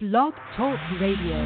Blog Talk Radio.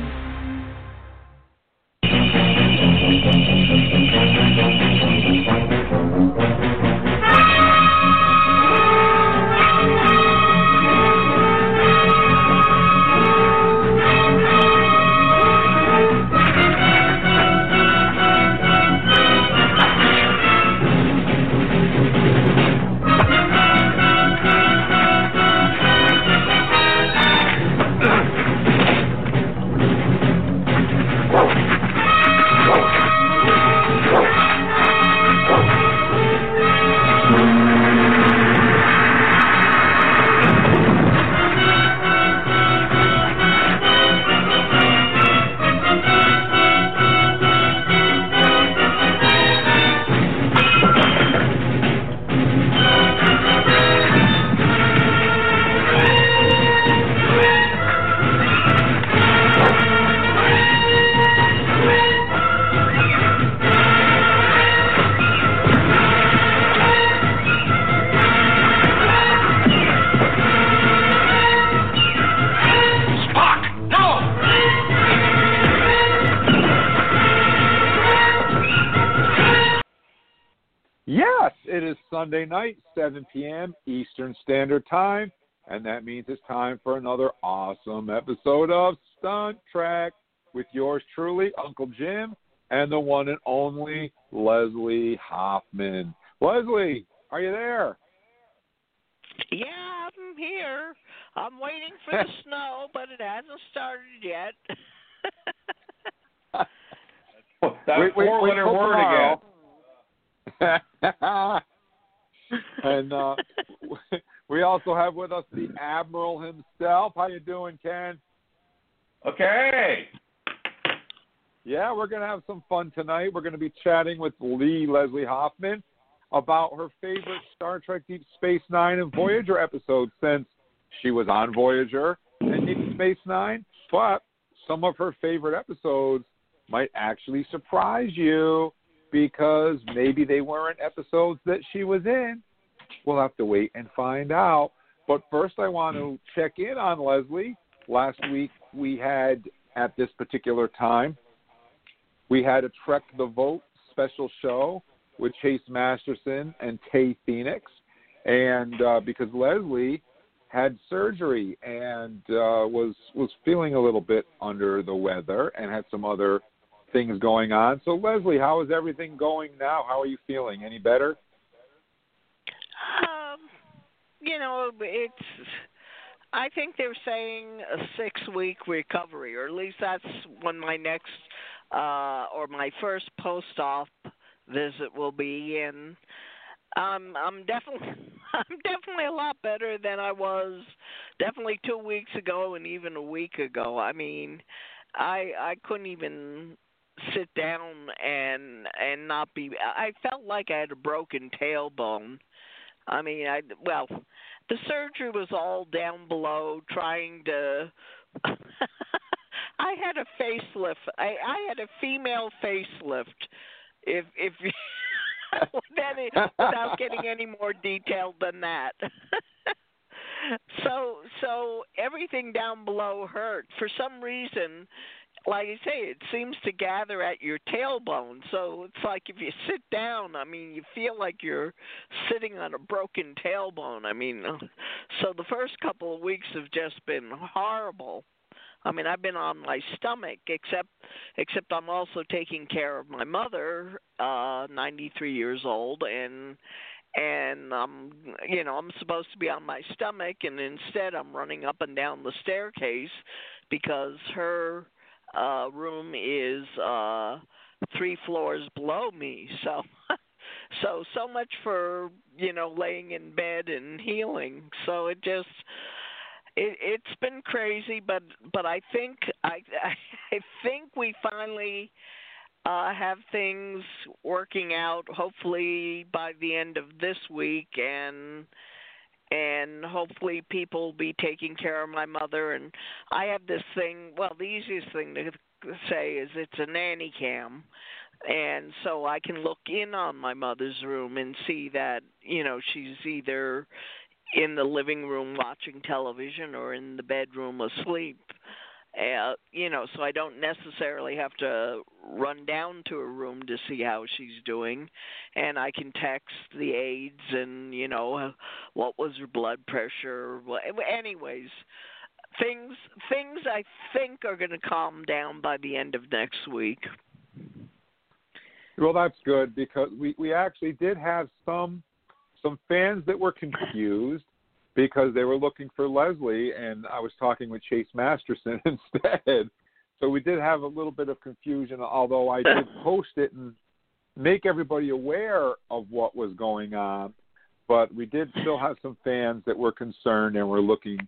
Sunday night, 7 p.m. Eastern Standard Time, and that means it's time for another awesome episode of Stunt Trek with yours truly, Uncle Jim, and the one and only Leslie Hoffman. Leslie, are you there? Yeah, I'm here. I'm waiting for the snow, but it hasn't started yet. That Wait, wait, wait four-letter word tomorrow. again. and uh, we also have with us the Admiral himself. How you doing, Ken? Okay. Yeah, we're going to have some fun tonight. We're going to be chatting with Lee Leslie Hoffman about her favorite Star Trek Deep Space Nine and Voyager episodes since she was on Voyager and Deep Space Nine. But some of her favorite episodes might actually surprise you because maybe they weren't episodes that she was in. We'll have to wait and find out. But first, I want to check in on Leslie. Last week, we had, at this particular time, we had a Trek the Vote special show with Chase Masterson and Tay Phoenix. And uh, because Leslie had surgery and uh, was was feeling a little bit under the weather and had some other things going on. So Leslie, how is everything going now? How are you feeling? Any better? You know, it's. I think they're saying a six-week recovery, or at least that's when my next uh, or my first post-op visit will be. And um, I'm definitely, I'm definitely a lot better than I was definitely two weeks ago and even a week ago. I mean, I I couldn't even sit down and and not be I felt like I had a broken tailbone. I mean, I well, the surgery was all down below trying to I had a facelift. I I had a female facelift. If if is, without getting any more detailed than that. so so everything down below hurt for some reason like I say, it seems to gather at your tailbone. So it's like if you sit down, I mean, you feel like you're sitting on a broken tailbone. I mean, so the first couple of weeks have just been horrible. I mean, I've been on my stomach, except except I'm also taking care of my mother, uh, 93 years old, and and um you know i'm supposed to be on my stomach and instead i'm running up and down the staircase because her uh room is uh three floors below me. So so so much for you know laying in bed and healing. So it just it it's been crazy but but i think i i think we finally uh, have things working out hopefully by the end of this week and and hopefully people will be taking care of my mother. And I have this thing well the easiest thing to say is it's a nanny cam. And so I can look in on my mother's room and see that you know she's either in the living room watching television or in the bedroom asleep uh, you know, so I don't necessarily have to run down to a room to see how she's doing, and I can text the aides and you know what was her blood pressure. Anyways, things things I think are going to calm down by the end of next week. Well, that's good because we we actually did have some some fans that were confused because they were looking for Leslie, and I was talking with Chase Masterson instead. So we did have a little bit of confusion, although I did post it and make everybody aware of what was going on. But we did still have some fans that were concerned and were looking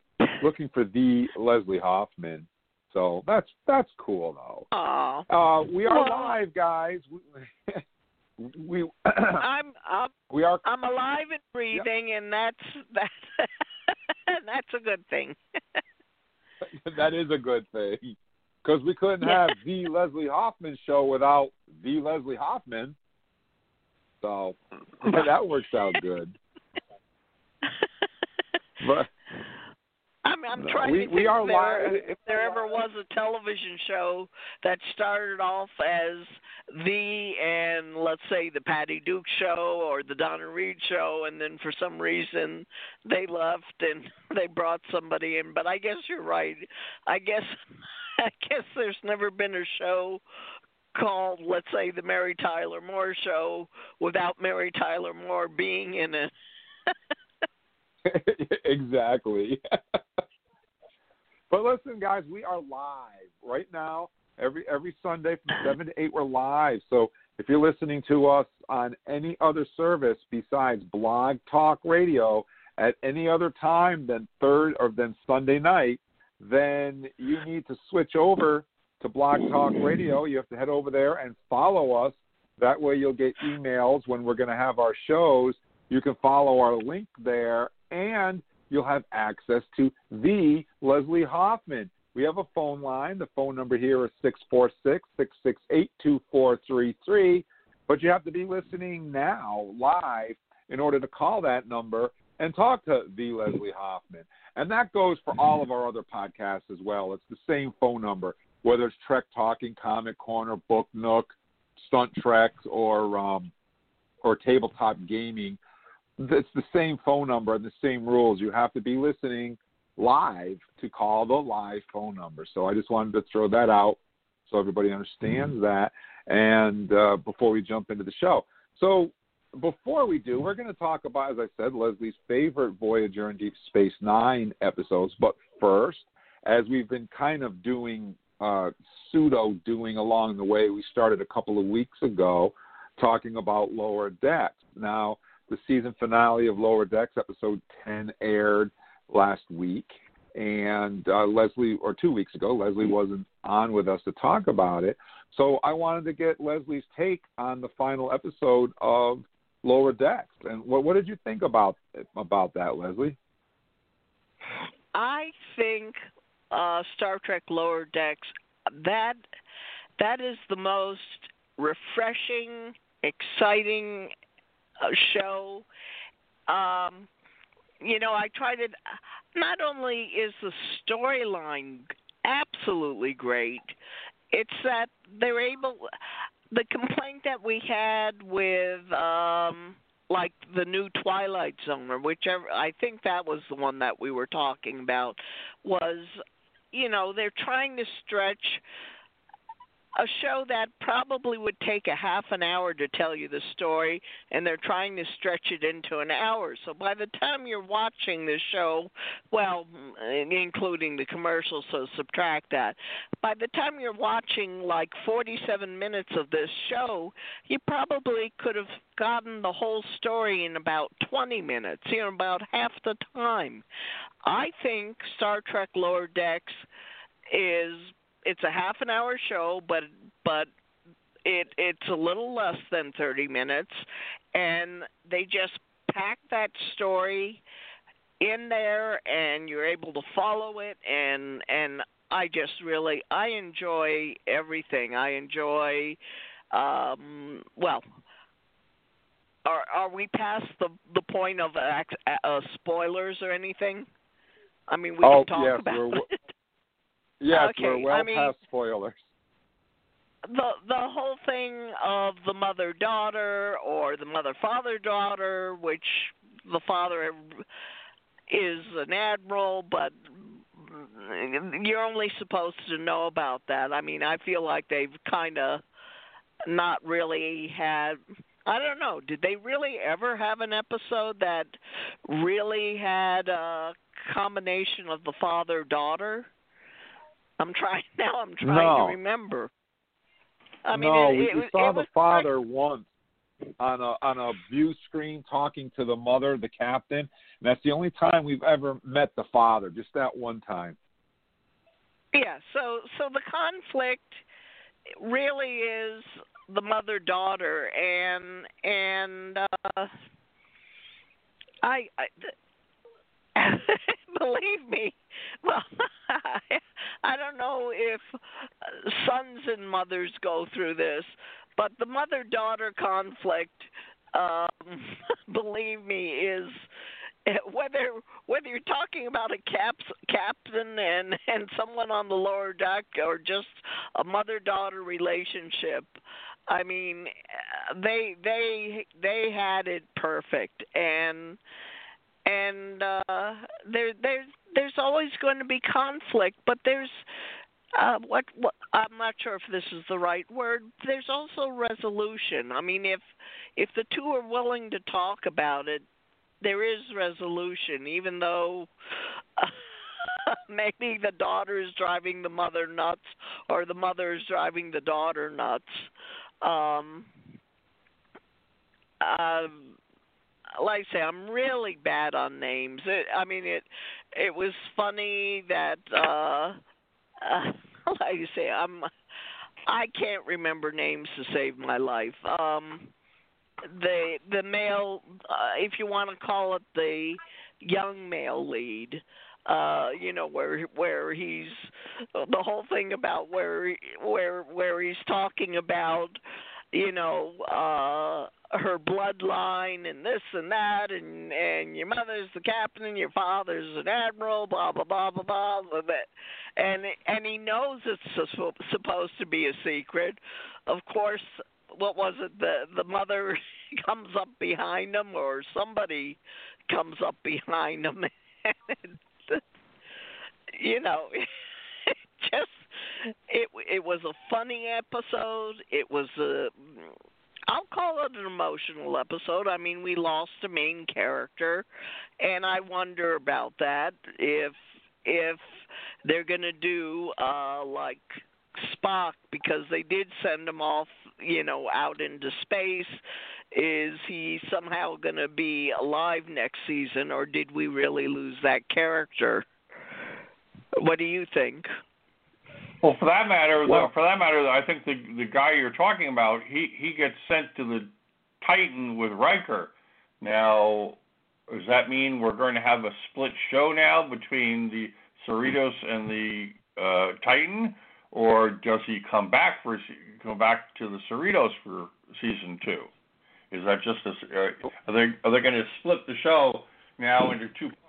looking for the Leslie Hoffman. So that's that's cool though. Aww. Uh, we are live, guys. We, I'm, I'm we are I'm alive and breathing, and that's that. that's a good thing. that is a good thing because we couldn't have the Leslie Hoffman show without the Leslie Hoffman. So that works out good. But I'm, I'm No, trying we- to think we are if, there, live. if there ever was a television show that started off as the and let's say the Patty Duke show or the Donna Reed show, and then for some reason they left and they brought somebody in. But I guess you're right. I guess I guess there's never been a show called let's say the Mary Tyler Moore show without Mary Tyler Moore being in it. exactly. but listen, guys, we are live right now. Every every Sunday from seven to eight, we're live. So if you're listening to us on any other service besides Blog Talk Radio at any other time than third or than Sunday night, then you need to switch over to Blog Talk Radio. You have to head over there and follow us. That way, you'll get emails when we're going to have our shows. You can follow our link there, and you'll have access to the Leslie Hoffman. We have a phone line. The phone number here is 646 668 2433. But you have to be listening now, live, in order to call that number and talk to the Leslie Hoffman. And that goes for all of our other podcasts as well. It's the same phone number, whether it's Trek Talking, Comic Corner, Book Nook, Stunt Treks, or um, or tabletop gaming. It's the same phone number and the same rules. You have to be listening live to call the live phone number. So I just wanted to throw that out so everybody understands that. And uh, before we jump into the show, so before we do, we're going to talk about, as I said, Leslie's favorite Voyager and Deep Space Nine episodes. But first, as we've been kind of doing uh, pseudo doing along the way, we started a couple of weeks ago talking about Lower Decks. Now, the season finale of Lower Decks, episode 10, aired last week. And uh, Leslie, or two weeks ago, Leslie wasn't on with us to talk about it. So I wanted to get Leslie's take on the final episode of Lower Decks. And what, what did you think about about that, Leslie? I think uh, Star Trek Lower Decks that that is the most refreshing, exciting show. Um, you know, I tried it. Not only is the storyline absolutely great, it's that they're able. The complaint that we had with, um, like the new Twilight Zone or whichever, I think that was the one that we were talking about, was, you know, they're trying to stretch a show that probably would take a half an hour to tell you the story, and they're trying to stretch it into an hour. So by the time you're watching the show, well, mm, including the commercials, so subtract that. By the time you're watching like 47 minutes of this show, you probably could have gotten the whole story in about 20 minutes, you know, about half the time. I think Star Trek Lower Decks is it's a half an hour show, but but it it's a little less than 30 minutes and they just pack that story in there and you're able to follow it and and I just really I enjoy everything. I enjoy um well are are we past the the point of uh, uh, spoilers or anything? I mean, we Oh, can talk about we're- it. Yes, Okay, we're well I mean- past spoilers. the the whole thing of the mother daughter or the mother father daughter, which the father is an admiral, but you're only supposed to know about that. I mean, I feel like they've kind of not really had. I don't know. Did they really ever have an episode that really had a combination of the father daughter? I'm trying now. I'm trying No. to remember. I mean, no, it, we, it, we it saw was the father once on a on a view screen talking to the mother, the captain. And that's the only time we've ever met the father, just that one time. Yeah, so so the conflict really is the mother daughter and and uh I I believe me. Well I don't know if uh, sons and mothers go through this but the mother daughter conflict um believe me is eh, whether whether you're talking about a caps, captain and and someone on the lower deck or just a mother daughter relationship i mean eh, they they they had it perfect. And and uh there there's there's always going to be conflict but there's uh what, what i'm not sure if this is the right word there's also resolution i mean if if the two are willing to talk about it there is resolution, even though maybe the daughter is driving the mother nuts or the mother is driving the daughter nuts. Um, uh, like I say, I'm really bad on names. It, I mean, it it was funny that, uh, uh, like I say, I'm I can't remember names to save my life. Um, the the male uh, if you want to call it the young male lead uh you know where where he's the whole thing about where where where he's talking about you know uh her bloodline and this and that and and your mother's the captain and your father's an admiral blah blah blah blah blah, blah, blah. and and he knows it's supposed to be a secret of course what was it the the mother comes up behind him or somebody comes up behind him and you know it it was a funny episode it was a I'll call it an emotional episode. I mean, we lost a main character, and I wonder about that. If if they're gonna do uh like Spock because they did send him off, you know, out into space. Is he somehow going to be alive next season, or did we really lose that character? What do you think? Well, for that matter, Well- for that matter, I think the the guy you're talking about, he he gets sent to the Titan with Riker. Now, does that mean we're going to have a split show now between the Cerritos and the uh, Titan, or does he come back for come back to the Cerritos for season two? Is that just a, uh, are they are they going to split the show now into two? parts?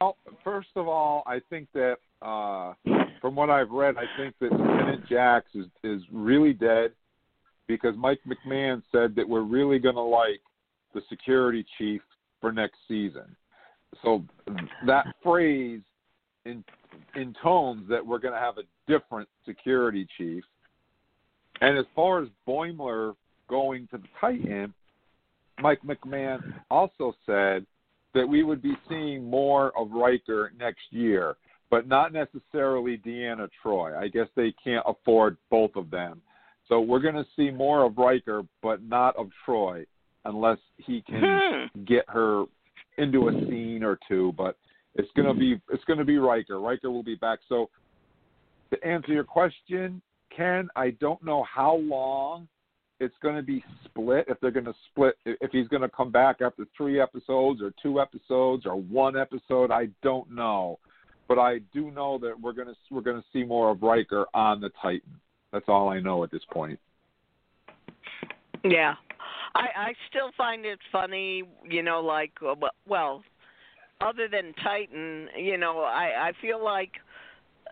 Well, first of all, I think that uh, from what I've read, I think that Lieutenant Shaxs is is really dead because Mike McMahan said that we're really going to like the security chief for next season. So that phrase in intones that we're going to have a different security chief. And as far as Boimler going to the Titan, Mike McMahan also said that we would be seeing more of Riker next year, but not necessarily Deanna Troi. I guess they can't afford both of them. So we're going to see more of Riker, but not of Troi, unless he can Hmm. get her into a scene or two. But it's going to be it's going to be Riker. Riker will be back. So to answer your question, Ken, I don't know how long it's going to be split. If they're going to split, if he's going to come back after three episodes or two episodes or one episode, I don't know. But I do know that we're to we're to see more of Riker on the Titan. That's all I know at this point. Yeah, I I still find it funny. You know, like uh, well, other than Titan, you know, I I feel like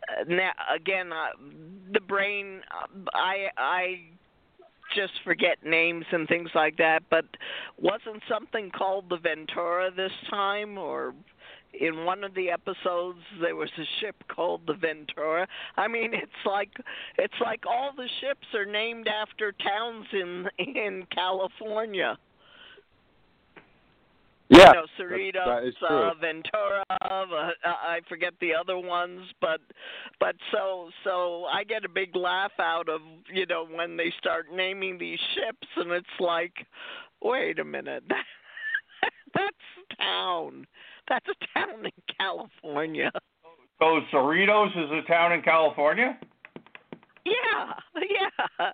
uh, now again uh, the brain uh, I I just forget names and things like that, but wasn't something called the Ventura this time or in one of the episodes there was a ship called the Ventura. I mean, it's like it's like all the ships are named after towns in in California. Yeah, you know, Cerritos, that is true. uh, Ventura. Uh, I forget the other ones, but but so so I get a big laugh out of you know when they start naming these ships, and it's like, wait a minute, that's town. That's a town in California. So Cerritos is a town in California. Yeah, yeah.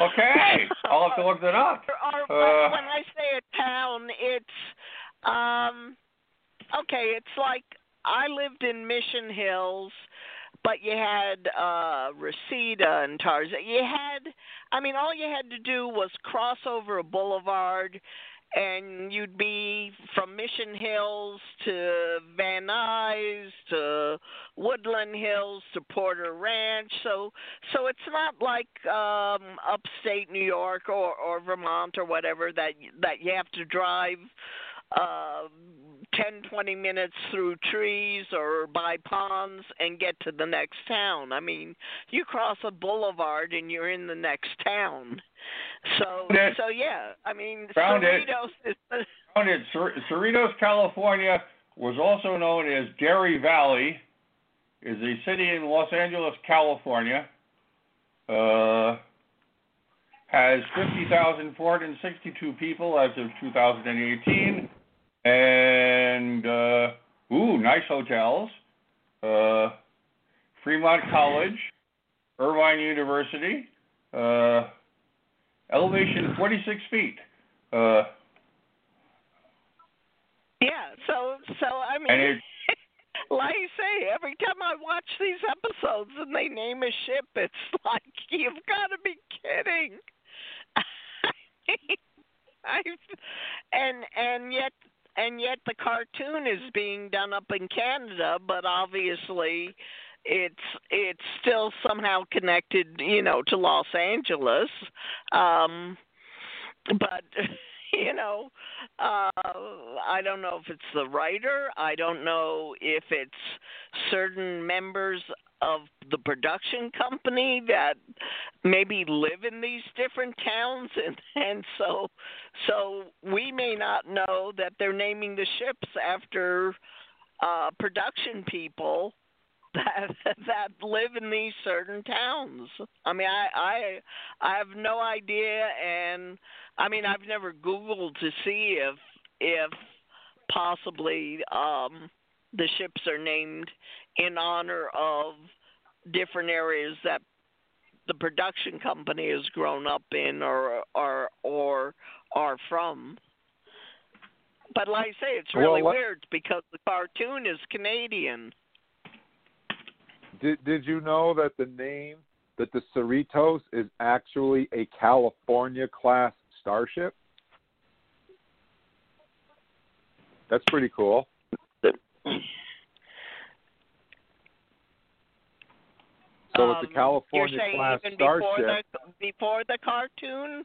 Okay, I'll have to look that up. Or, or Uh. when I say a town, it's um okay, it's like I lived in Mission Hills, but you had uh Reseda and Tarzan. You had I mean all you had to do was cross over a boulevard and you'd be from Mission Hills to Van Nuys to Woodland Hills to Porter Ranch. So so it's not like um upstate New York or or Vermont or whatever that that you have to drive uh 10 20 minutes through trees or by ponds and get to the next town. I mean, you cross a boulevard and you're in the next town. So so yeah, I mean Found it. Cerritos is the Found it. Cer- Cerritos, California, was also known as Dairy Valley, is a city in Los Angeles, California. Uh, has 50,462 people as of 2018, and uh, ooh, nice hotels. Uh, Fremont College, Irvine University, uh, elevation 46 feet. Uh, Yeah, so so I mean it like I say, every time I watch these episodes and they name a ship, it's like you've got to be kidding. I, and and yet and yet the cartoon is being done up in Canada, but obviously it's it's still somehow connected, you know, to Los Angeles. Um, but you know, uh, I don't know if it's the writer. I don't know if it's certain members of the production company that maybe live in these different towns and and so so we may not know that they're naming the ships after uh production people that that live in these certain towns. I mean I I I have no idea and I mean I've never googled to see if if possibly um the ships are named in honor of different areas that the production company has grown up in or or or are from. But like I say, it's really Well, weird because the cartoon is Canadian. Did Did you know that the name that the Cerritos is actually a California class starship? That's pretty cool. So it's Um, a California You're saying class even before starship. the before the cartoon?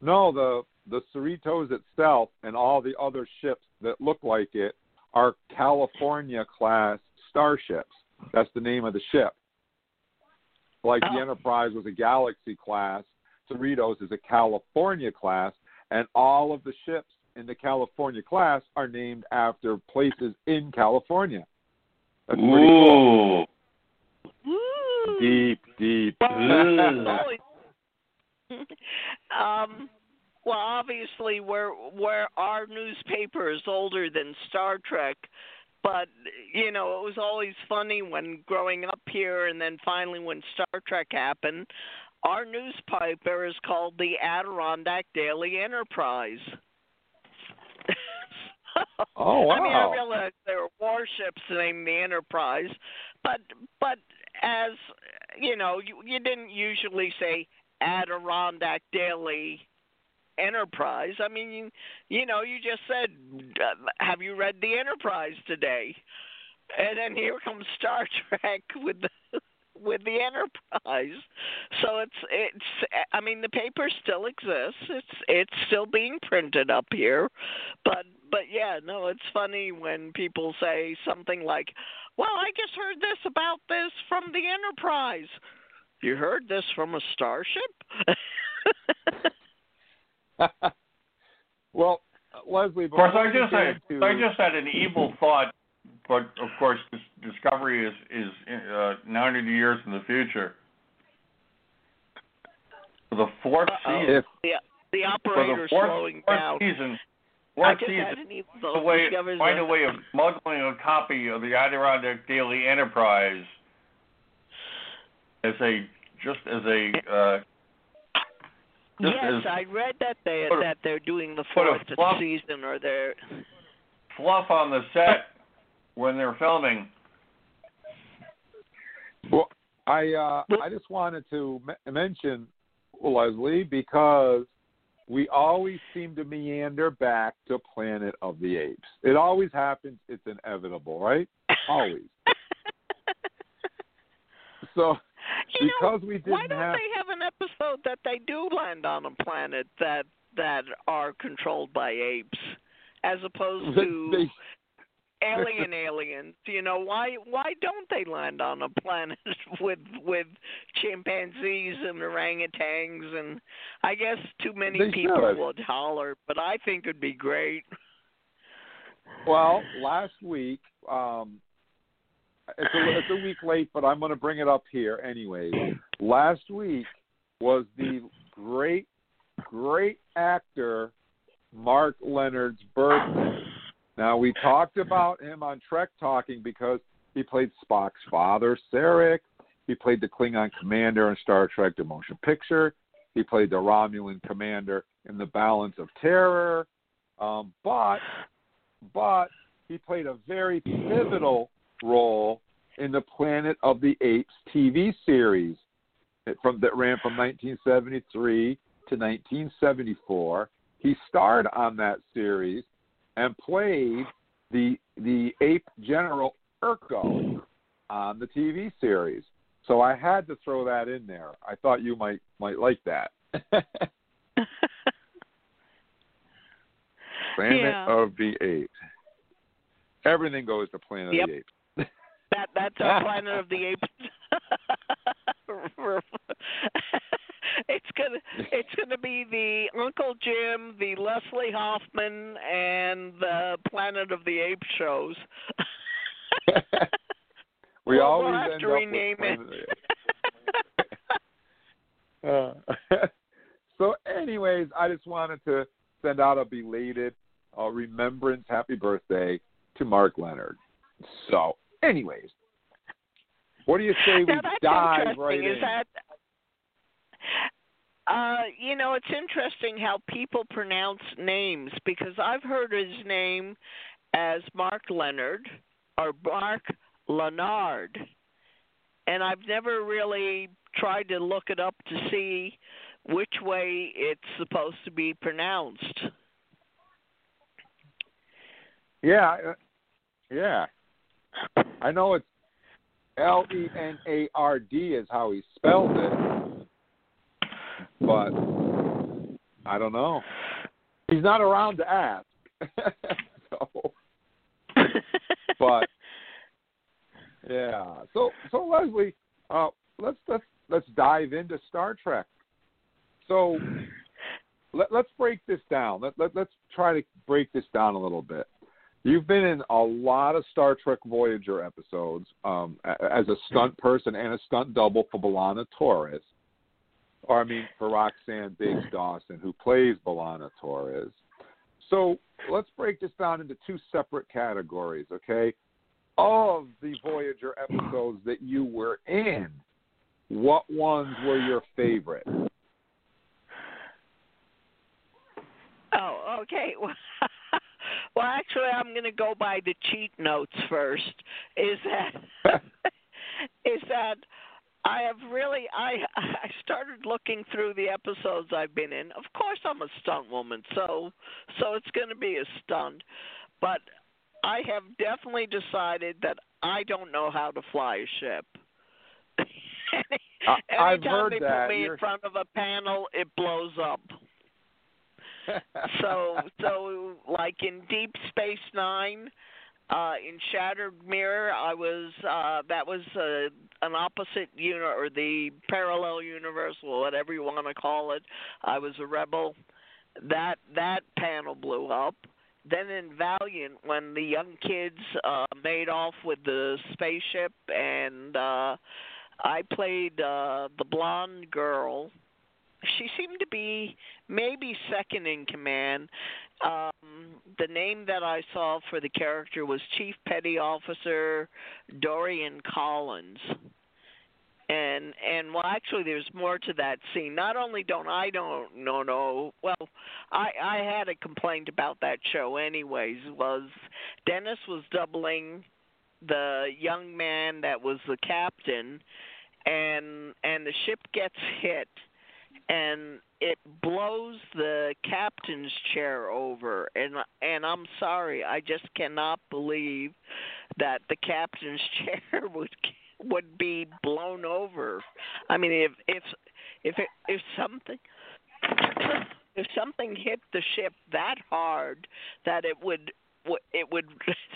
No, the the Cerritos itself and all the other ships that look like it are California class starships. That's the name of the ship. Like the Oh. Enterprise was a Galaxy class, Cerritos is a California class, and all of the ships in the California class are named after places in California. That's pretty cool. Ooh. Deep, deep. Um, well, obviously, we're, we're, our newspaper is older than Star Trek, but you know, it was always funny when growing up here, and then finally when Star Trek happened. Our newspaper is called the Adirondack Daily Enterprise. Oh, wow! I mean, I wow. realize there were warships named the Enterprise, but but as you know, you, you didn't usually say Adirondack Daily Enterprise. I mean, you, you know, you just said, uh, "Have you read the Enterprise today?" And then here comes Star Trek with the with the Enterprise. So it's it's I mean the paper still exists. It's it's still being printed up here. But but yeah, no, it's funny when people say something like, "Well, I just heard this about this from the Enterprise." You heard this from a starship? well, Leslie, of course, I just had to... I just had an evil thought but of course, this Discovery is is uh, 900 years in the future. For the 4th season, the, the operator's for the fourth, slowing fourth down. Season, fourth season, a way, find a way of smuggling a copy of the Adirondack Daily Enterprise as a just as a uh, yes, I read that they that they're doing the fourth season, or they're fluff on the set when they're filming. Well, I uh, I just wanted to m- mention Leslie because we always seem to meander back to Planet of the Apes. It always happens. It's inevitable, right? Always. so you because know, we didn't why don't have... they have an episode that they do land on a planet that that are controlled by apes, as opposed to alien aliens. You know why? Why don't they land on a planet with with chimpanzees and orangutans? And I guess too many they people should. would holler, but I think it'd be great. Well, last week, um, it's a, it's a week late, but I'm going to bring it up here anyway. Last week was the great, great actor Mark Lenard's birthday. Now we talked about him on Trek Talking because he played Spock's father, Sarek. He played the Klingon commander in Star Trek: The Motion Picture. He played the Romulan commander in The Balance of Terror. Um, but but he played a very pivotal role in the Planet of the Apes TV series from that ran from 1973 to 1974. He starred on that series and played the the ape general Urko on the TV series. So I had to throw that in there. I thought you might might like that. Planet yeah. of the Apes. Everything goes to Planet yep. of the Apes. that that's our Planet of the Apes. it's gonna it's gonna be the Uncle Jim, the Leslie Hoffman, and the Planet of the Apes shows. we well, always we'll have end to up rename it. uh, so, anyways, I just wanted to send out a belated uh, remembrance, happy birthday to Mark Leonard. So, anyways, what do you say we now, dive right Is in? that uh, you know, it's interesting how people pronounce names because I've heard his name as Mark Leonard or Mark Leonard, and I've never really tried to look it up to see which way it's supposed to be pronounced. Yeah, uh, yeah. I know it's L E N A R D is how he spelled it, but I don't know. He's not around to ask. so, but yeah. So so Leslie, uh, let's let's let's dive into Star Trek. So let, let's break this down. Let, let, let's try to break this down a little bit. You've been in a lot of Star Trek Voyager episodes um, as a stunt person and a stunt double for B'Elanna Torres, or I mean for Roxann Biggs mm. Dawson, who plays B'Elanna Torres. So let's break this down into two separate categories, okay? Of the Voyager episodes that you were in, what ones were your favorite? Oh, okay. well, actually, I'm going to go by the cheat notes first. Is that is that I have really I I started looking through the episodes I've been in. Of course, I'm a stunt woman, so so it's going to be a stunt. But I have definitely decided that I don't know how to fly a ship. I've Anytime heard they that. put me You're- in front of a panel, it blows up. so so like in Deep Space Nine, uh, in Shattered Mirror, I was uh, that was uh, an opposite uni or the parallel universe, or whatever you want to call it. I was a rebel. That that panel blew up. Then in Valiant, when the young kids uh, made off with the spaceship, and uh, I played uh, the blonde girl. She seemed to be maybe second in command. Um, the name that I saw for the character was Chief Petty Officer Dorian Collins. And and well actually there's more to that scene. Not only don't I don't no no well I I had a complaint about that show anyways was Dennis was doubling the young man that was the captain and and the ship gets hit and it blows the captain's chair over and and I'm sorry I just cannot believe that the captain's chair would would be blown over I mean if if if it, if something if something hit the ship that hard that it would it would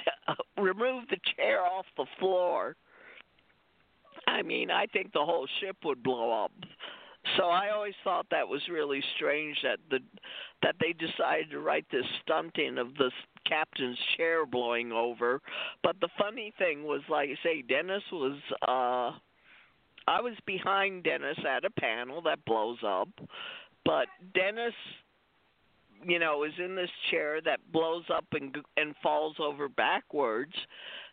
remove the chair off the floor I mean, I think the whole ship would blow up. So I always thought that was really strange that the that they decided to write this stunting of the captain's chair blowing over. But the funny thing was, like I say, Dennis was. uh I was behind Dennis at a panel that blows up, but Dennis, you know, is in this chair that blows up and and falls over backwards.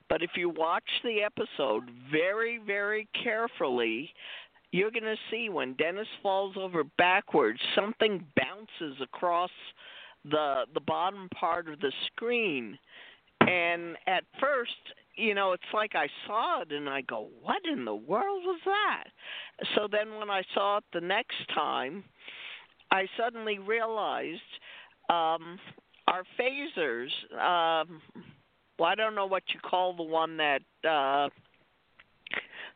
But if you watch the episode very, very carefully, you're going to see when Dennis falls over backwards, something bounces across the the bottom part of the screen. And at first, you know, it's like I saw it and I go, "What in the world was that?" So then when I saw it the next time, I suddenly realized um our phasers um well, I don't know what you call the one that uh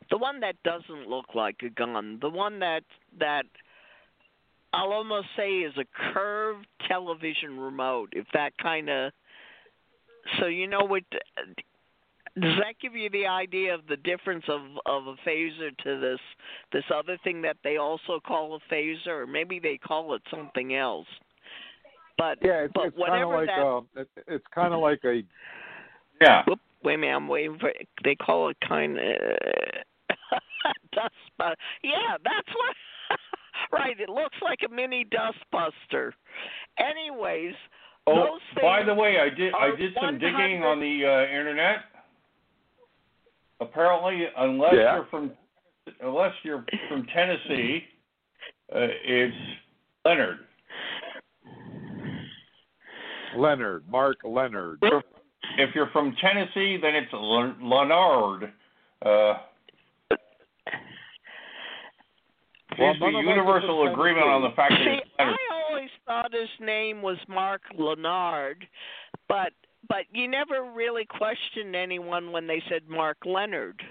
the one that doesn't look like a gun, the one that that I'll almost say is a curved television remote, if that kind of so you know what does that give you the idea of the difference of of a phaser to this this other thing that they also call a phaser or maybe they call it something else but yeah, it's, but it's kind of like that a, it, it's kind of like a Yeah. Whoop, wait a minute, I'm waiting for. They call it kind of dust buster. Yeah, that's what. right, it looks like a mini dustbuster. Anyways, Oh, those things. by the way, I did I did some digging on the uh, internet. Apparently, unless Yeah. you're from unless you're from Tennessee, uh, it's Leonard. Leonard, Mark Leonard. If you're from Tennessee, then it's Leonard. Uh, Well, seems to none be of us are universal agreement on the fact that See, it's I always thought his name was Mark Leonard, but but you never really questioned anyone when they said Mark Leonard.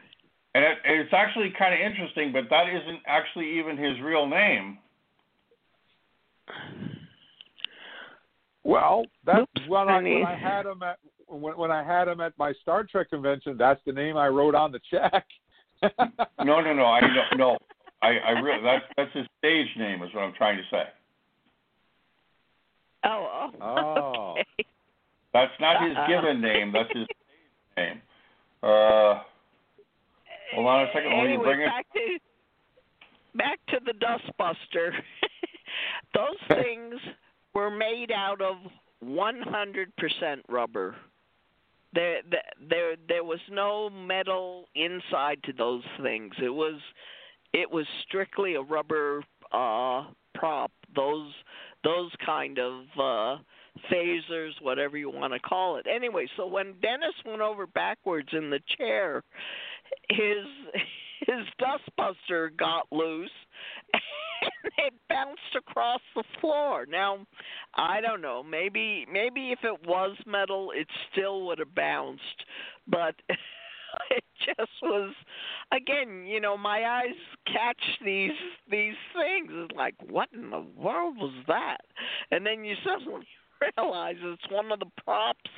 And it, it's actually kind of interesting, but that isn't actually even his real name. Well, that's Oops, when I, when I had him at when, when I had him at my Star Trek convention. That's the name I wrote on the check. No, no, no. I don't. No, I, I really that's that's his stage name is what I'm trying to say. Oh, oh. Oh. okay. That's not his given name. That's his stage name. Uh, hold on a second. Let me anyway, bring it. back to back to the dustbuster. Those things were made out of 100% rubber. There, there, there, there was no metal inside to those things. It was, it was strictly a rubber uh, prop. Those, those kind of uh, phasers, whatever you want to call it. Anyway, so when Dennis went over backwards in the chair, his his dustbuster got loose and it bounced across the floor. Now, I don't know. Maybe maybe if it was metal, it still would have bounced, but it just was again, you know, my eyes catch these these things. It's like, what in the world was that? And then you suddenly realize it's one of the props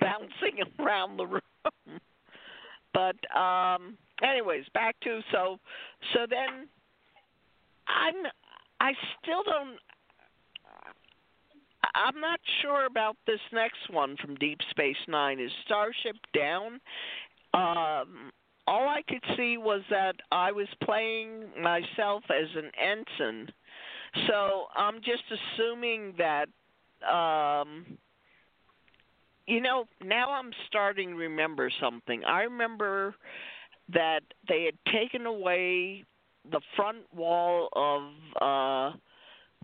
bouncing around the room. But um anyways, back to so so then I'm I still don't I'm not sure about this next one from Deep Space Nine. Is Starship down? Um, all I could see was that I was playing myself as an ensign, so I'm just assuming that. Um, you know, now I'm starting to remember something. I remember that they had taken away the front wall of uh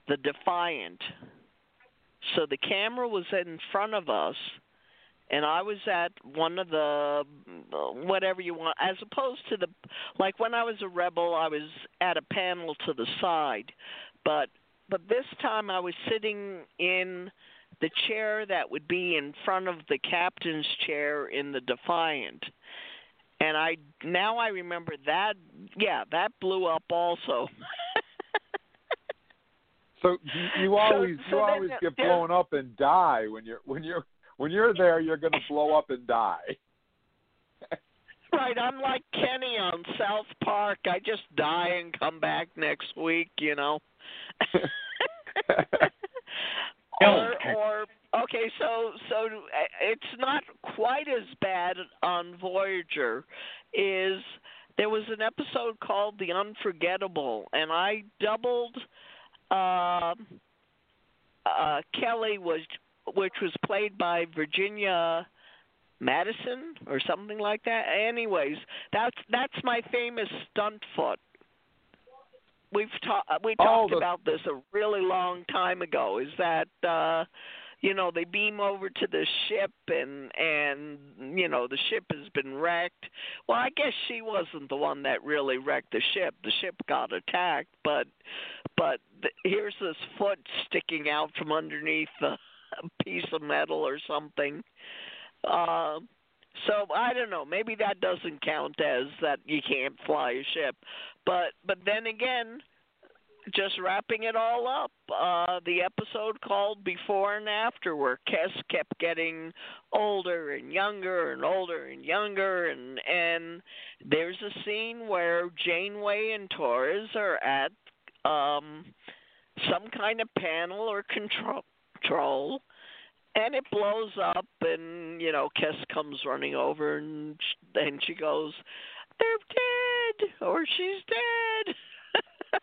the Defiant. So the camera was in front of us and I was at one of the uh, whatever you want as opposed to the like when I was a rebel I was at a panel to the side. But but this time I was sitting in the chair that would be in front of the captain's chair in the Defiant. And I now I remember that yeah that blew up also. So you, you always so you always then, get blown up and die when you're when you're when you're there, you're going to blow up and die. right, I'm like Kenny on South Park. I just die and come back next week, you know. or, or okay, so so uh, it's not quite as bad on Voyager. Is there was an episode called The Unforgettable, and I doubled. Uh, uh, Kelly was which was played by Virginia Madsen or something like that. Anyways, that's that's my famous stunt foot. We've talked we oh, talked the... about this a really long time ago. Is that uh you know they beam over to the ship and and you know the ship has been wrecked well i guess she wasn't the one that really wrecked the ship the ship got attacked but but the, here's this foot sticking out from underneath the piece of metal or something. Uh, so I don't know. Maybe that doesn't count as that you can't fly a ship. But but then again, just wrapping it all up, uh, the episode called Before and After, where Kes kept getting older and younger and older and younger, and and there's a scene where Janeway and Torres are at um, some kind of panel or control troll and it blows up and you know Kes comes running over and then she goes they're dead or she's dead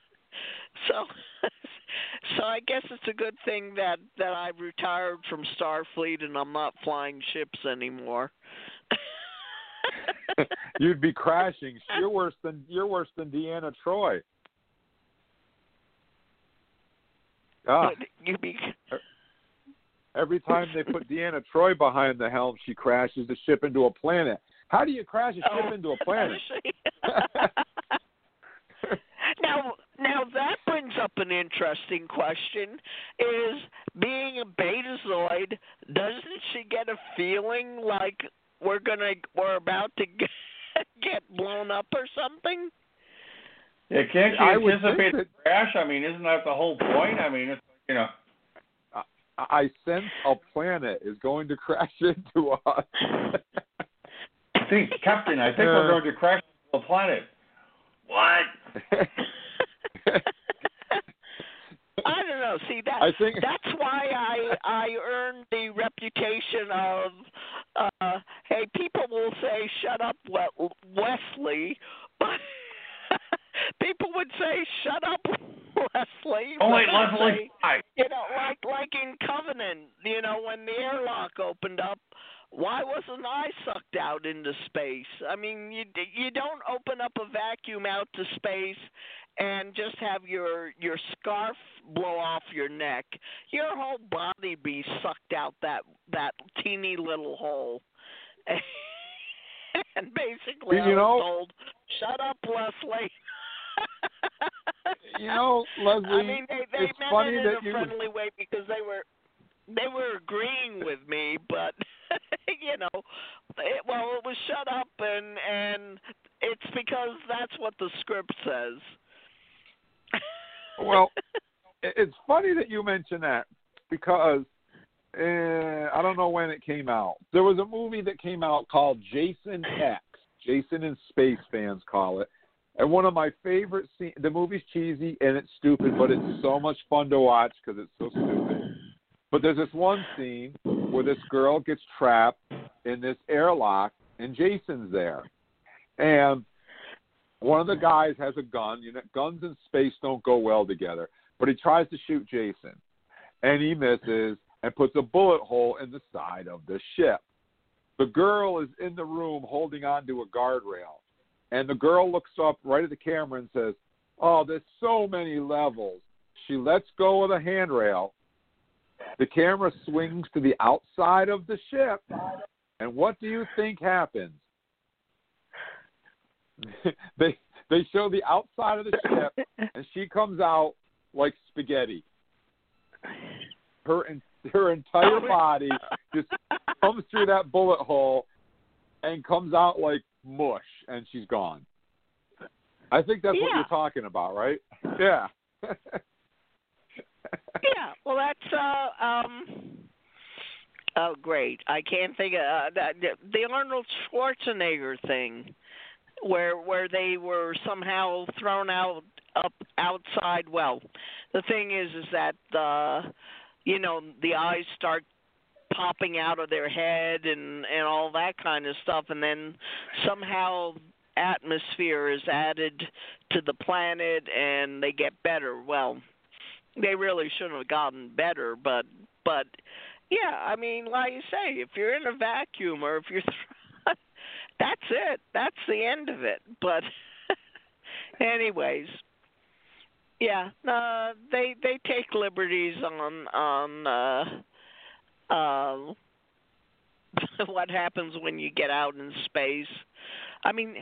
so so I guess it's a good thing that that I've retired from Starfleet and I'm not flying ships anymore You'd be crashing. You're worse than you're worse than Deanna Troi. Ah. You'd be Every time they put Deanna Troi behind the helm, she crashes the ship into a planet. How do you crash a ship oh, into a planet? now, now that brings up an interesting question: Is being a Betazoid, doesn't she get a feeling like we're gonna, we're about to get blown up or something? Yeah, can't she anticipate the crash? I mean, isn't that the whole point? I mean, it's you know. I sense a planet is going to crash into us. I think, Captain, I think uh, we're going to crash into a planet. What? I don't know. See that I think... that's why I I earned the reputation of uh hey people will say shut up Wesley but people would say shut up Leslie. Oh wait, Leslie. Say, you know, like like in Covenant, you know, when the airlock opened up, why wasn't I sucked out into space? I mean, you you don't open up a vacuum out to space and just have your your scarf blow off your neck. Your whole body be sucked out that that teeny little hole. and basically, you I was know, told, "Shut up, Leslie." you know, Leslie, I mean, they they it's meant funny it in that a friendly way because they were they were agreeing with me, but you know, it, well, it was shut up, and and it's because that's what the script says. Well, it's funny that you mention that because uh, I don't know when it came out. There was a movie that came out called Jason X. Jason and space fans call it. And one of my favorite scenes. The movie's cheesy and it's stupid, but it's so much fun to watch because it's so stupid. But there's this one scene where this girl gets trapped in this airlock and Jason's there. And one of the guys has a gun. You know, guns and space don't go well together. But he tries to shoot Jason, and he misses and puts a bullet hole in the side of the ship. The girl is in the room holding on to a guardrail, and the girl looks up right at the camera and says, "Oh, there's so many levels." She lets go of the handrail. The camera swings to the outside of the ship, and what do you think happens? they they show the outside of the ship, and she comes out like spaghetti. Her her entire body just comes through that bullet hole and comes out like mush, and she's gone. I think that's what you're talking about, right? Yeah. yeah, well, that's uh um. Oh, great! I can't think of uh, that the Arnold Schwarzenegger thing, where where they were somehow thrown out up outside. Well, the thing is, is that uh, you know the eyes start popping out of their head and and all that kind of stuff, and then somehow atmosphere is added to the planet and they get better. Well, they really shouldn't have gotten better, but but yeah, I mean, like you say, if you're in a vacuum or if you're, that's it. That's the end of it. But, anyways, yeah, uh, they they take liberties on on uh, uh, what happens when you get out in space. I mean,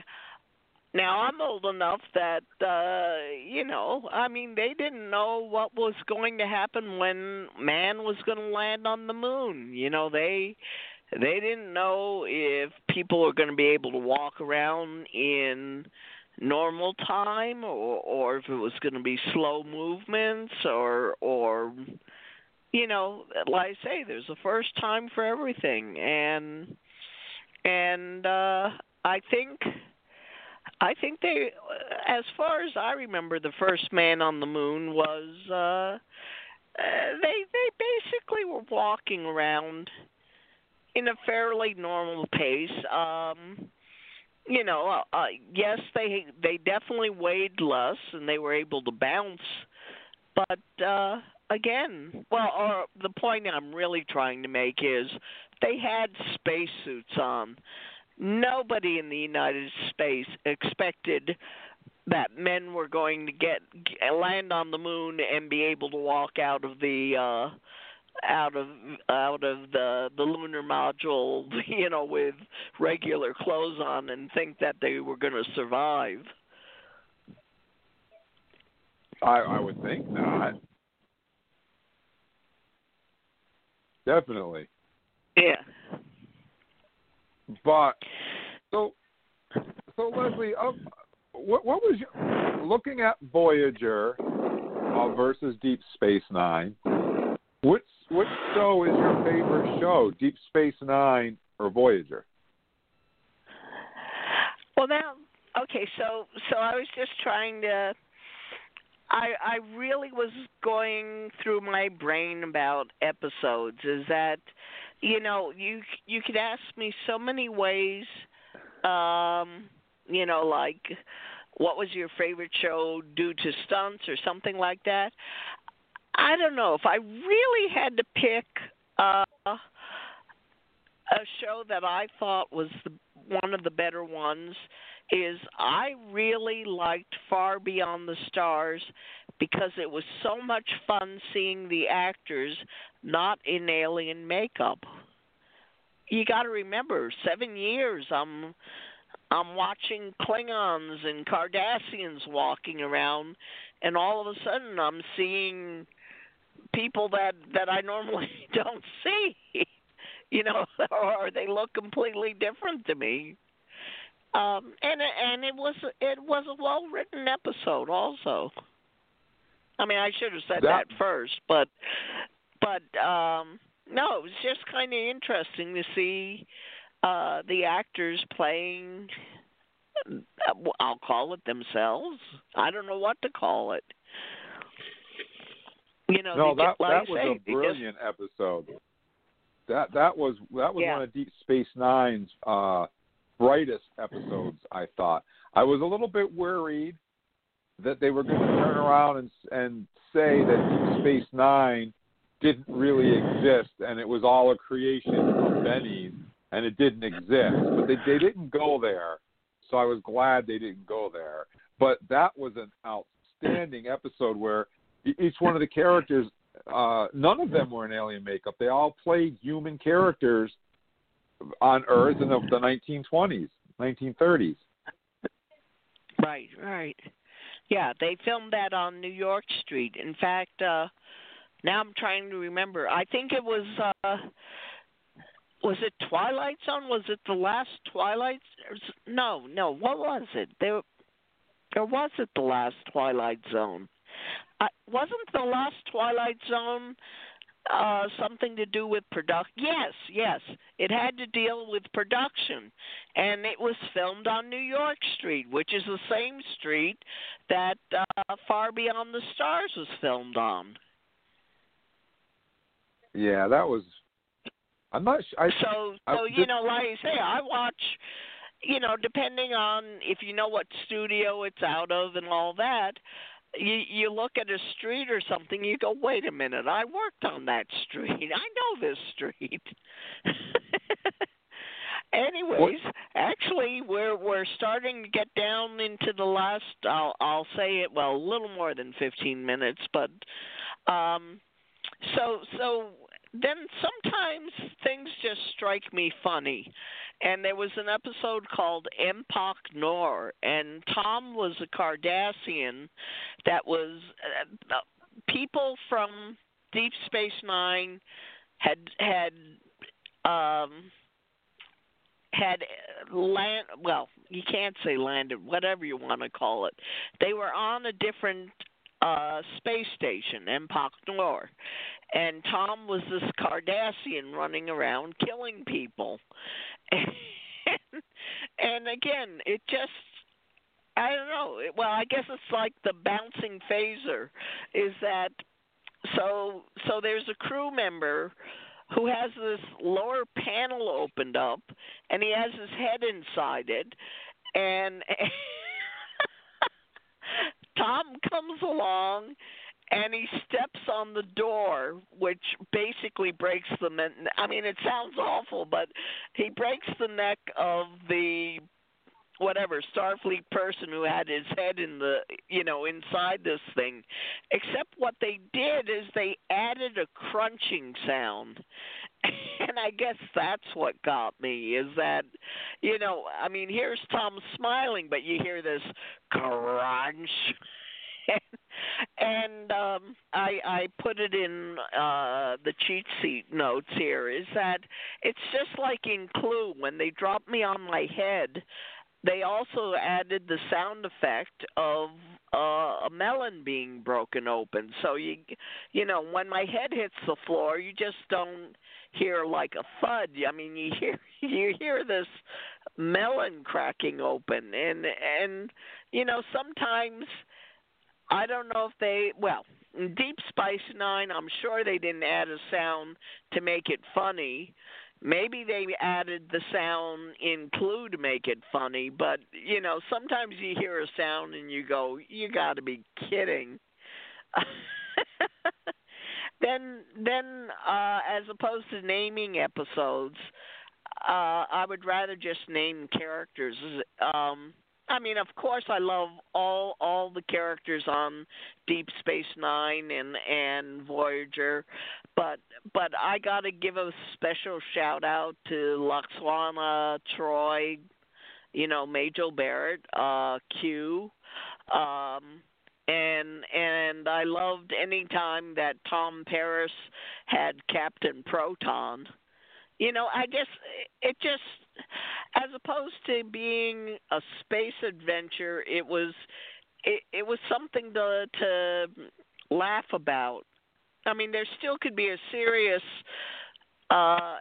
now I'm old enough that uh you know, I mean they didn't know what was going to happen when man was going to land on the moon. You know, they they didn't know if people were going to be able to walk around in normal time or or if it was going to be slow movements or or you know, like I say there's a first time for everything and and uh I think I think they, as far as I remember, the first man on the moon was uh, uh, they they basically were walking around in a fairly normal pace. Um, you know, uh, uh, yes, they they definitely weighed less and they were able to bounce, but uh, again, well, or the point I'm really trying to make is they had spacesuits on nobody in the United States expected that men were going to get land on the moon and be able to walk out of the uh out of out of the the lunar module you know with regular clothes on and think that they were going to survive I I would think not. Definitely. yeah But so so Leslie, um, what what was your, looking at Voyager uh, versus Deep Space Nine? Which which show is your favorite show, Deep Space Nine or Voyager? Well, now, okay, so so I was just trying to. I I really was going through my brain about episodes. Is that, you know, you you could ask me so many ways. Um, you know, like, what was your favorite show due to stunts or something like that. I don't know if I really had to pick uh, a show that I thought was the, one of the better ones is I really liked Far Beyond the Stars because it was so much fun seeing the actors not in alien makeup. You got to remember, seven years. I'm I'm watching Klingons and Cardassians walking around, and all of a sudden I'm seeing people that that I normally don't see. You know, or they look completely different to me. Um, and and it was it was a well written episode also. I mean, I should have said that, That- first, but but um, no, it was just kind of interesting to see uh, the actors playing. uh, I'll call it themselves. I don't know what to call it. You know, no, that ju- like that was say, a they just- brilliant episode. That that was that was Yeah. one of Deep Space Nine's uh, brightest episodes. I thought I was a little bit worried that they were going to turn around and and say that Deep Space Nine didn't really exist and it was all a creation of Benny's and it didn't exist. But they they didn't go there, so I was glad they didn't go there. But that was an outstanding episode where each one of the characters uh none of them were in alien makeup they all played human characters on earth in the, the 1920s 1930s Right, right. Yeah, they filmed that on New York Street. In fact, uh now I'm trying to remember. I think it was uh was it Twilight Zone? Was it the last Twilight? No, no. What was it? There or was it the last Twilight Zone? I, wasn't the last Twilight Zone uh something to do with production? Yes, yes. It had to deal with production and it was filmed on New York Street, which is the same street that uh, Far Beyond the Stars was filmed on. yeah that was i'm not sure I, So, I- so you this- know, like I say, I watch. You know, depending on if you know what studio it's out of and all that, you you look at a street or something, you go, wait a minute, I worked on that street. I know this street. Anyways, actually, we're we're starting to get down into the last. I'll I'll say it well, a little more than fifteen minutes, but um, so so then sometimes things just strike me funny. And there was an episode called Empok Nor, and Tom was a Cardassian that was uh, people from Deep Space Nine had had um had land well you can't say landed whatever you want to call it. They were on a different uh space station Empok Nor and Tom was this Cardassian running around killing people. And, and again it just I don't know. Well I guess it's like the bouncing phaser is that so so there's a crew member who has this lower panel opened up and he has his head inside it. And Tom comes along and he steps on the door which basically breaks the I mean it sounds awful but he breaks the neck of the whatever Starfleet person who had his head in the you know inside this thing. Except what they did is they added a crunching sound and I guess that's what got me is that you know I mean here's Tom smiling but you hear this crunch and um I I put it in uh the cheat sheet notes here is that it's just like in Clue when they drop me on my head they also added the sound effect of uh, a melon being broken open. So you you know when my head hits the floor, you just don't hear like a thud. I mean you hear you hear this melon cracking open and and you know sometimes I don't know if they well Deep Space 9 I'm sure they didn't add a sound to make it funny maybe they added the sound in Clue to make it funny, but you know, sometimes you hear a sound and you go, "You got to be kidding." then, then, uh, as opposed to naming episodes, uh, I would rather just name characters. Um, I mean, of course, I love all all the characters on Deep Space Nine and and Voyager, but but I got to give a special shout out to Lwaxana, Troi, you know, Majel Barrett, uh, Q, um, and and I loved any time that Tom Paris had Captain Proton. You know, I just it just as opposed to being a space adventure, it was it, it was something to to laugh about. I mean, there still could be a serious uh,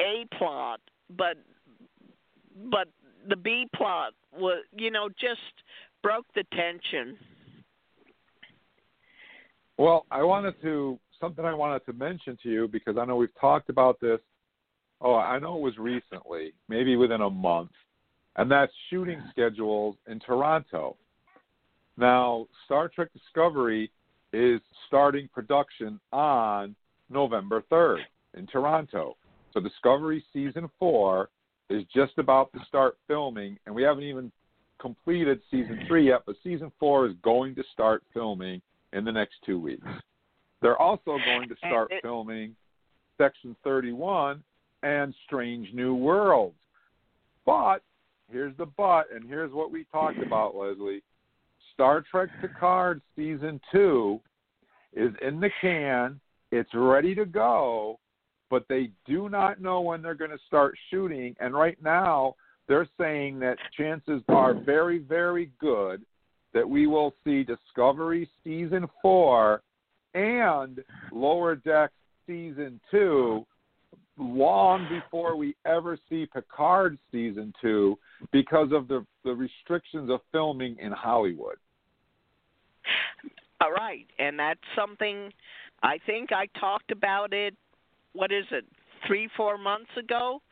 A plot, but but the B plot was, you know, just broke the tension. Well, I wanted to something I wanted to mention to you because I know we've talked about this. Oh, I know it was recently, maybe within a month, and that's shooting schedules in Toronto. Now, Star Trek Discovery is starting production on November 3rd in Toronto. So Discovery season 4 is just about to start filming and we haven't even completed season 3 yet, but season 4 is going to start filming in the next 2 weeks. They're also going to start filming Section 31 and Strange New Worlds. But here's the but, and here's what we talked about, Leslie. Star Trek Picard season two is in the can. It's ready to go, but they do not know when they're going to start shooting. And right now, they're saying that chances are very, very good that we will see Discovery season four and Lower Decks season two long before we ever see Picard season two because of the, the restrictions of filming in Hollywood. All right, and that's something I think I talked about it. What is it? Three, four months ago.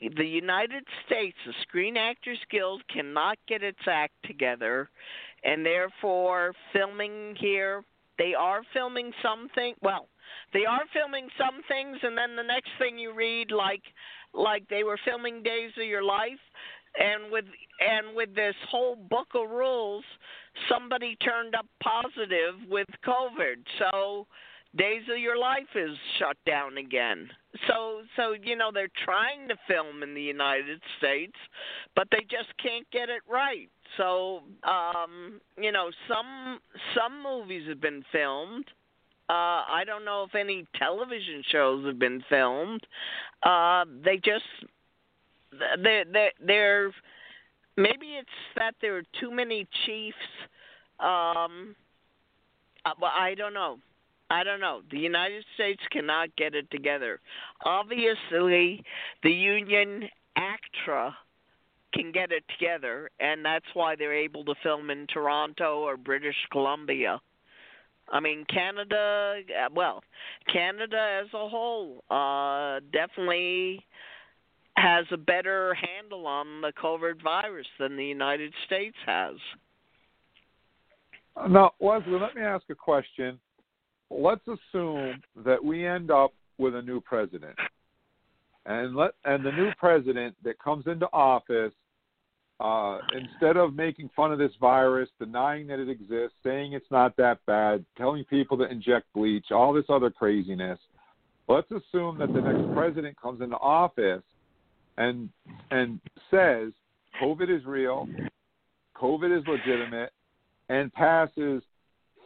The United States, the Screen Actors Guild, cannot get its act together, and therefore filming here. They are filming something. Well, they are filming some things, and then the next thing you read, like like they were filming Days of Your Life, and with and with this whole book of rules, somebody turned up positive with COVID. So Days of Your Life is shut down again. So so you know they're trying to film in the United States, but they just can't get it right. So um, you know some some movies have been filmed. Uh, I don't know if any television shows have been filmed. Uh, they just they they they're maybe it's that there are too many chiefs um, uh, well, I don't know. I don't know. The United States cannot get it together. Obviously, the union ACTRA can get it together, and that's why they're able to film in Toronto or British Columbia. I mean, Canada, uh, well, Canada as a whole uh, definitely has a better handle on the COVID virus than the United States has. Now, Leslie, let me ask a question. Let's assume that we end up with a new president, and let and the new president that comes into office, uh, instead of making fun of this virus, denying that it exists, saying it's not that bad, telling people to inject bleach, all this other craziness. Let's assume that the next president comes into office and and says COVID is real, COVID is legitimate, and passes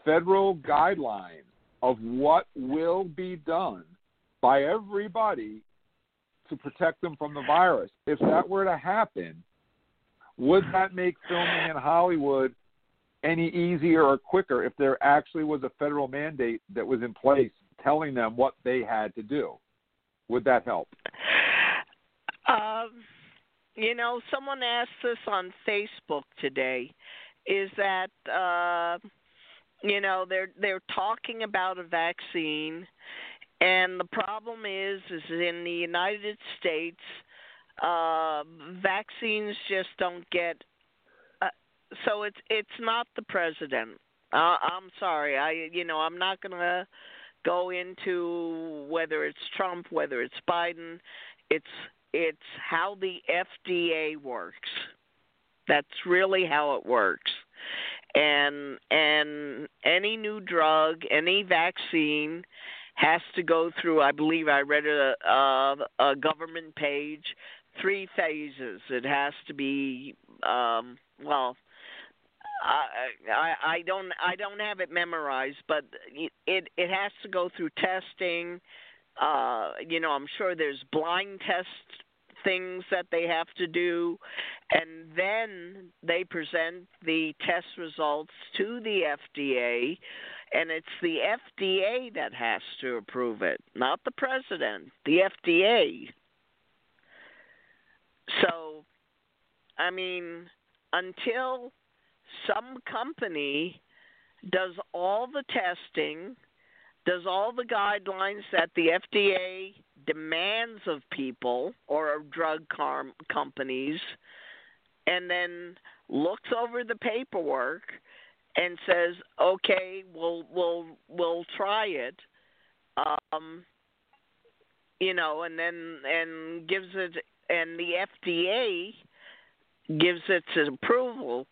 federal guidelines of what will be done by everybody to protect them from the virus. If that were to happen, would that make filming in Hollywood any easier or quicker if there actually was a federal mandate that was in place telling them what they had to do? Would that help? Um, you know, someone asked this on Facebook today is that uh, you know they're they're talking about a vaccine, and the problem is is in the United States, uh, vaccines just don't get. Uh, so it's it's not the president. Uh, I'm sorry. I you know I'm not gonna go into whether it's Trump, whether it's Biden. It's it's how the FDA works. That's really how it works. And and any new drug, any vaccine has to go through. I believe I read a a, a government page three phases. It has to be um, well. I, I I don't I don't have it memorized, but it it has to go through testing. Uh, you know, I'm sure there's blind test things that they have to do, and then they present the test results to the FDA, and it's the FDA that has to approve it, not the president, the FDA. So, I mean, until some company does all the testing, does all the guidelines that the FDA demands of people or of drug car- companies, and then looks over the paperwork and says, "Okay, we'll we'll we'll try it," um, you know, and then and gives it, and the FDA gives its approval.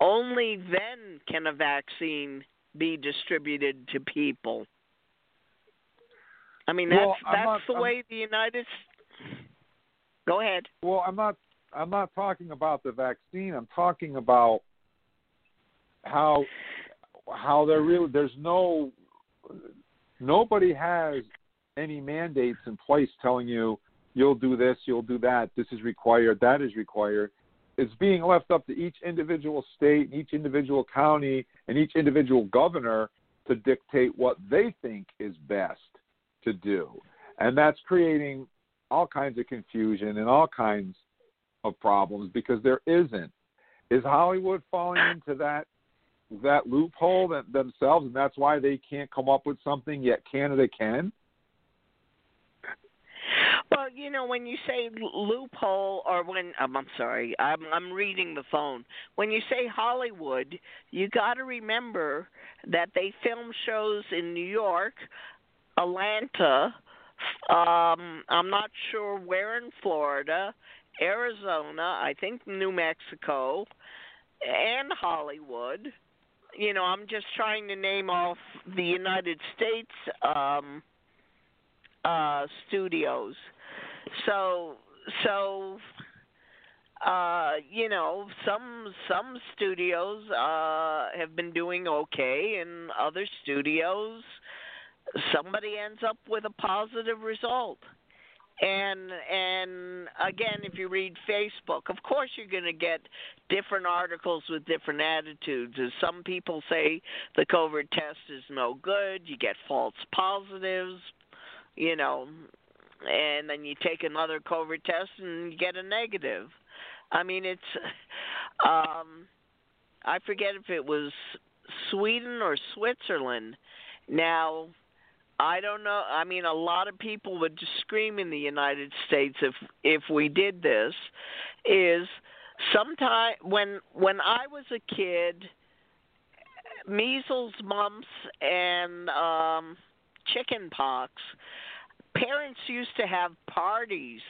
Only then can a vaccine be distributed to people. I mean, that's well, that's not, the I'm, way the United. Go ahead. Well, I'm not. I'm not talking about the vaccine. I'm talking about how how there really there's no nobody has any mandates in place telling you you'll do this, you'll do that, this is required, that is required. It's being left up to each individual state, each individual county, and each individual governor to dictate what they think is best to do. And that's creating all kinds of confusion and all kinds of problems because there isn't. Is Hollywood falling into that that loophole that themselves and that's why they can't come up with something yet Canada can? Well, you know, when you say loophole, or when um, I'm sorry, I'm I'm reading the phone. When you say Hollywood, you got to remember that they film shows in New York, Atlanta. Um, I'm not sure where in Florida, Arizona, I think New Mexico, and Hollywood. You know, I'm just trying to name off the United States um, uh, studios. So, so uh you know some some studios uh have been doing okay and other studios somebody ends up with a positive result. And and again if you read facebook of course you're going to get different articles with different attitudes. As some people say the covid test is no good you get false positives you know and then you take another covid test and you get a negative. I mean it's um i forget if it was sweden or switzerland. Now I don't know. I mean, a lot of people would scream in the United States if if we did this. Is sometime when when I was a kid, measles, mumps, and um, chicken pox. Parents used to have parties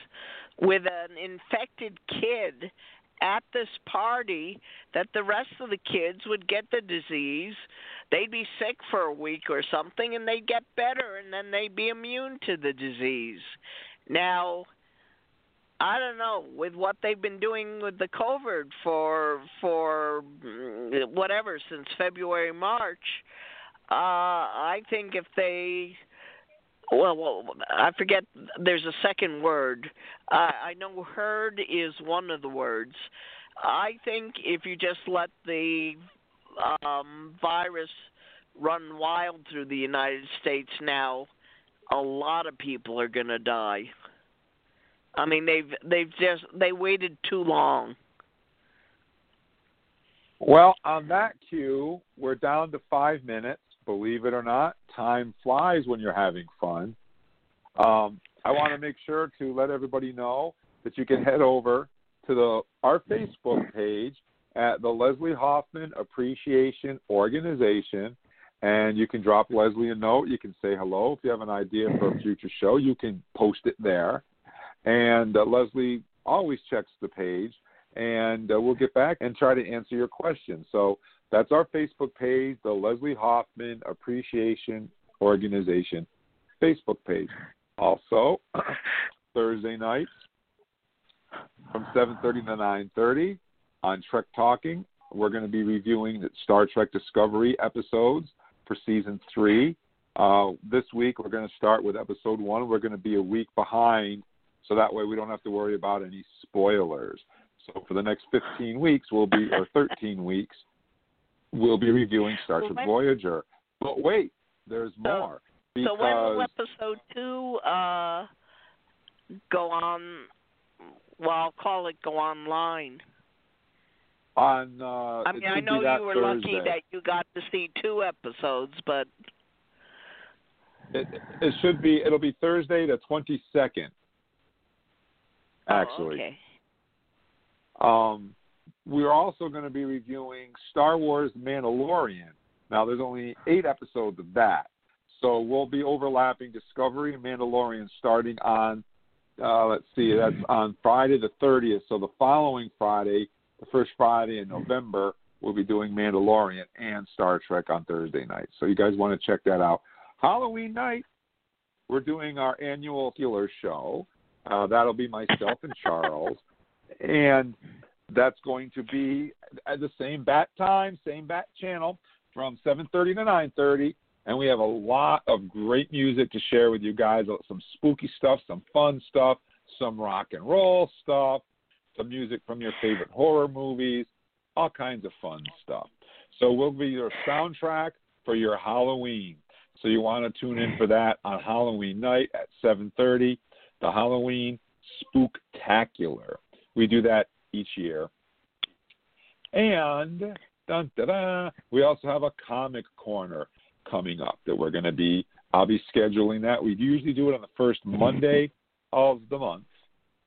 with an infected kid at this party that the rest of the kids would get the disease they'd be sick for a week or something and they'd get better and then they'd be immune to the disease. Now, I don't know with what they've been doing with the COVID for for mm, whatever since February March. Uh, I think if they well, well, I forget. There's a second word. Uh, I know herd is one of the words. I think if you just let the um, virus run wild through the United States now, a lot of people are going to die. I mean, they've they've just they waited too long. Well, on that cue, we're down to five minutes. Believe it or not, time flies when you're having fun. Um, I want to make sure to let everybody know that you can head over to the our Facebook page at the Leslie Hoffman Appreciation Organization. And you can drop Leslie a note. You can say hello. If you have an idea for a future show, you can post it there. And uh, Leslie always checks the page, and uh, we'll get back and try to answer your questions. So that's our Facebook page, the Leslie Hoffman Appreciation Organization Facebook page. Also, Thursday nights, from 7:30 to 9:30 on Trek Talking. We're going to be reviewing the Star Trek Discovery episodes for season three. Uh, this week we're going to start with episode one. We're going to be a week behind, so that way we don't have to worry about any spoilers. So for the next 15 weeks, we'll be or 13 weeks, we'll be reviewing Star Trek Voyager. But wait, there's more. So when will episode two uh, go on? Well, I'll call it go online. On uh, I mean, I know you were Thursday. lucky that you got to see two episodes, but it, it should be. It'll be Thursday the 22nd. Actually. Oh, okay. Um, we're also going to be reviewing Star Wars Mandalorian. Now, there's only eight episodes of that. So we'll be overlapping Discovery and Mandalorian starting on, uh, let's see, that's on Friday the 30th. So the following Friday, the first Friday in November, we'll be doing Mandalorian and Star Trek on Thursday night. So you guys want to check that out. Halloween night, we're doing our annual healer show. Uh, that'll be myself and Charles. And that's going to be at the same bat time, same bat channel from 7:30 to 9:30, and we have a lot of great music to share with you guys. Some spooky stuff, some fun stuff, some rock and roll stuff, some music from your favorite horror movies, all kinds of fun stuff. So we'll be your soundtrack for your Halloween. So you want to tune in for that on Halloween night at 7:30, the Halloween Spooktacular. We do that each year. And dun, da, da, we also have a comic corner coming up that we're going to be. I'll be scheduling that. We usually do it on the first Monday of the month,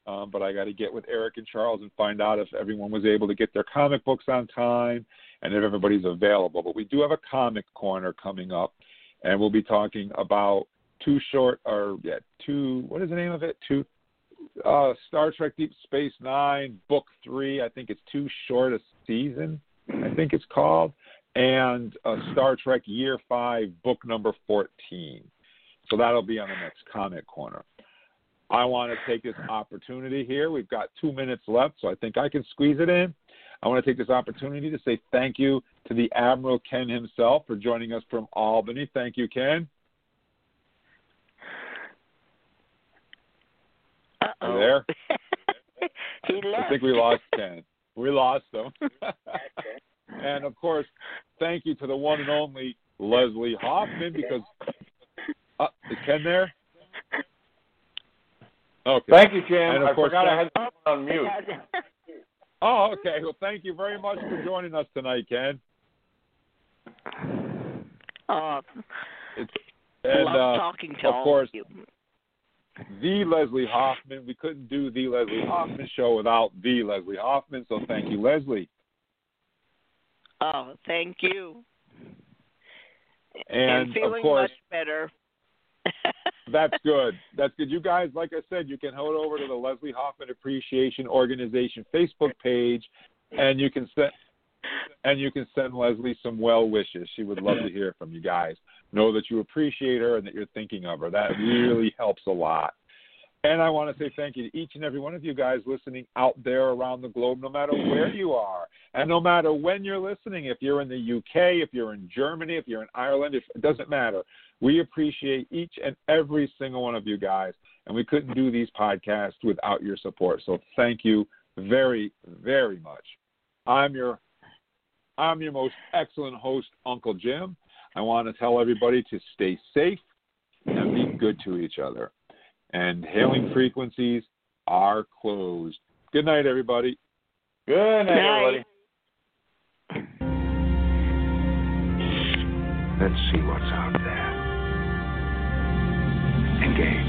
um, but I got to get with Eric and Charles and find out if everyone was able to get their comic books on time and if everybody's available. But we do have a comic corner coming up, and we'll be talking about two short or yeah two what is the name of it two uh, Star Trek Deep Space Nine, Book Three. I think it's too short a season. I think it's called, and uh, Star Trek Year Five, Book Number Fourteen. So that'll be on the next Comic Corner. I want to take this opportunity here. We've got two minutes left, so I think I can squeeze it in. I want to take this opportunity to say thank you to the Admiral Ken himself for joining us from Albany. Thank you, Ken. Uh-oh. there? he left. I think we lost Ken. We lost him. and of course, thank you to the one and only Leslie Hoffman because uh, is Ken there? Okay. Thank you, Jim. And of I course, forgot I thank- had to on mute. Oh, okay. Well, thank you very much for joining us tonight, Ken. oh, And love uh, talking to of all course, of you. The Leslie Hoffman. We couldn't do the Leslie Hoffman show without the Leslie Hoffman. So thank you, Leslie. Oh, thank you. And, feeling of course, much better. That's good. That's good. You guys, like I said, you can head over to the Leslie Hoffman Appreciation Organization Facebook page, and you can send and you can send Leslie some well wishes. She would love to hear from you guys. Know that you appreciate her and that you're thinking of her. That really helps a lot. And I want to say thank you to each and every one of you guys listening out there around the globe, no matter where you are, and no matter when you're listening. If you're in the UK, if you're in Germany, if you're in Ireland, if, it doesn't matter. We appreciate each and every single one of you guys, and we couldn't do these podcasts without your support. So thank you very, very much. I'm your I'm your most excellent host, Uncle Jim. I want to tell everybody to stay safe and be good to each other. And hailing frequencies are closed. Good night, everybody. Good night, Night. everybody. Let's see what's out there. Engage.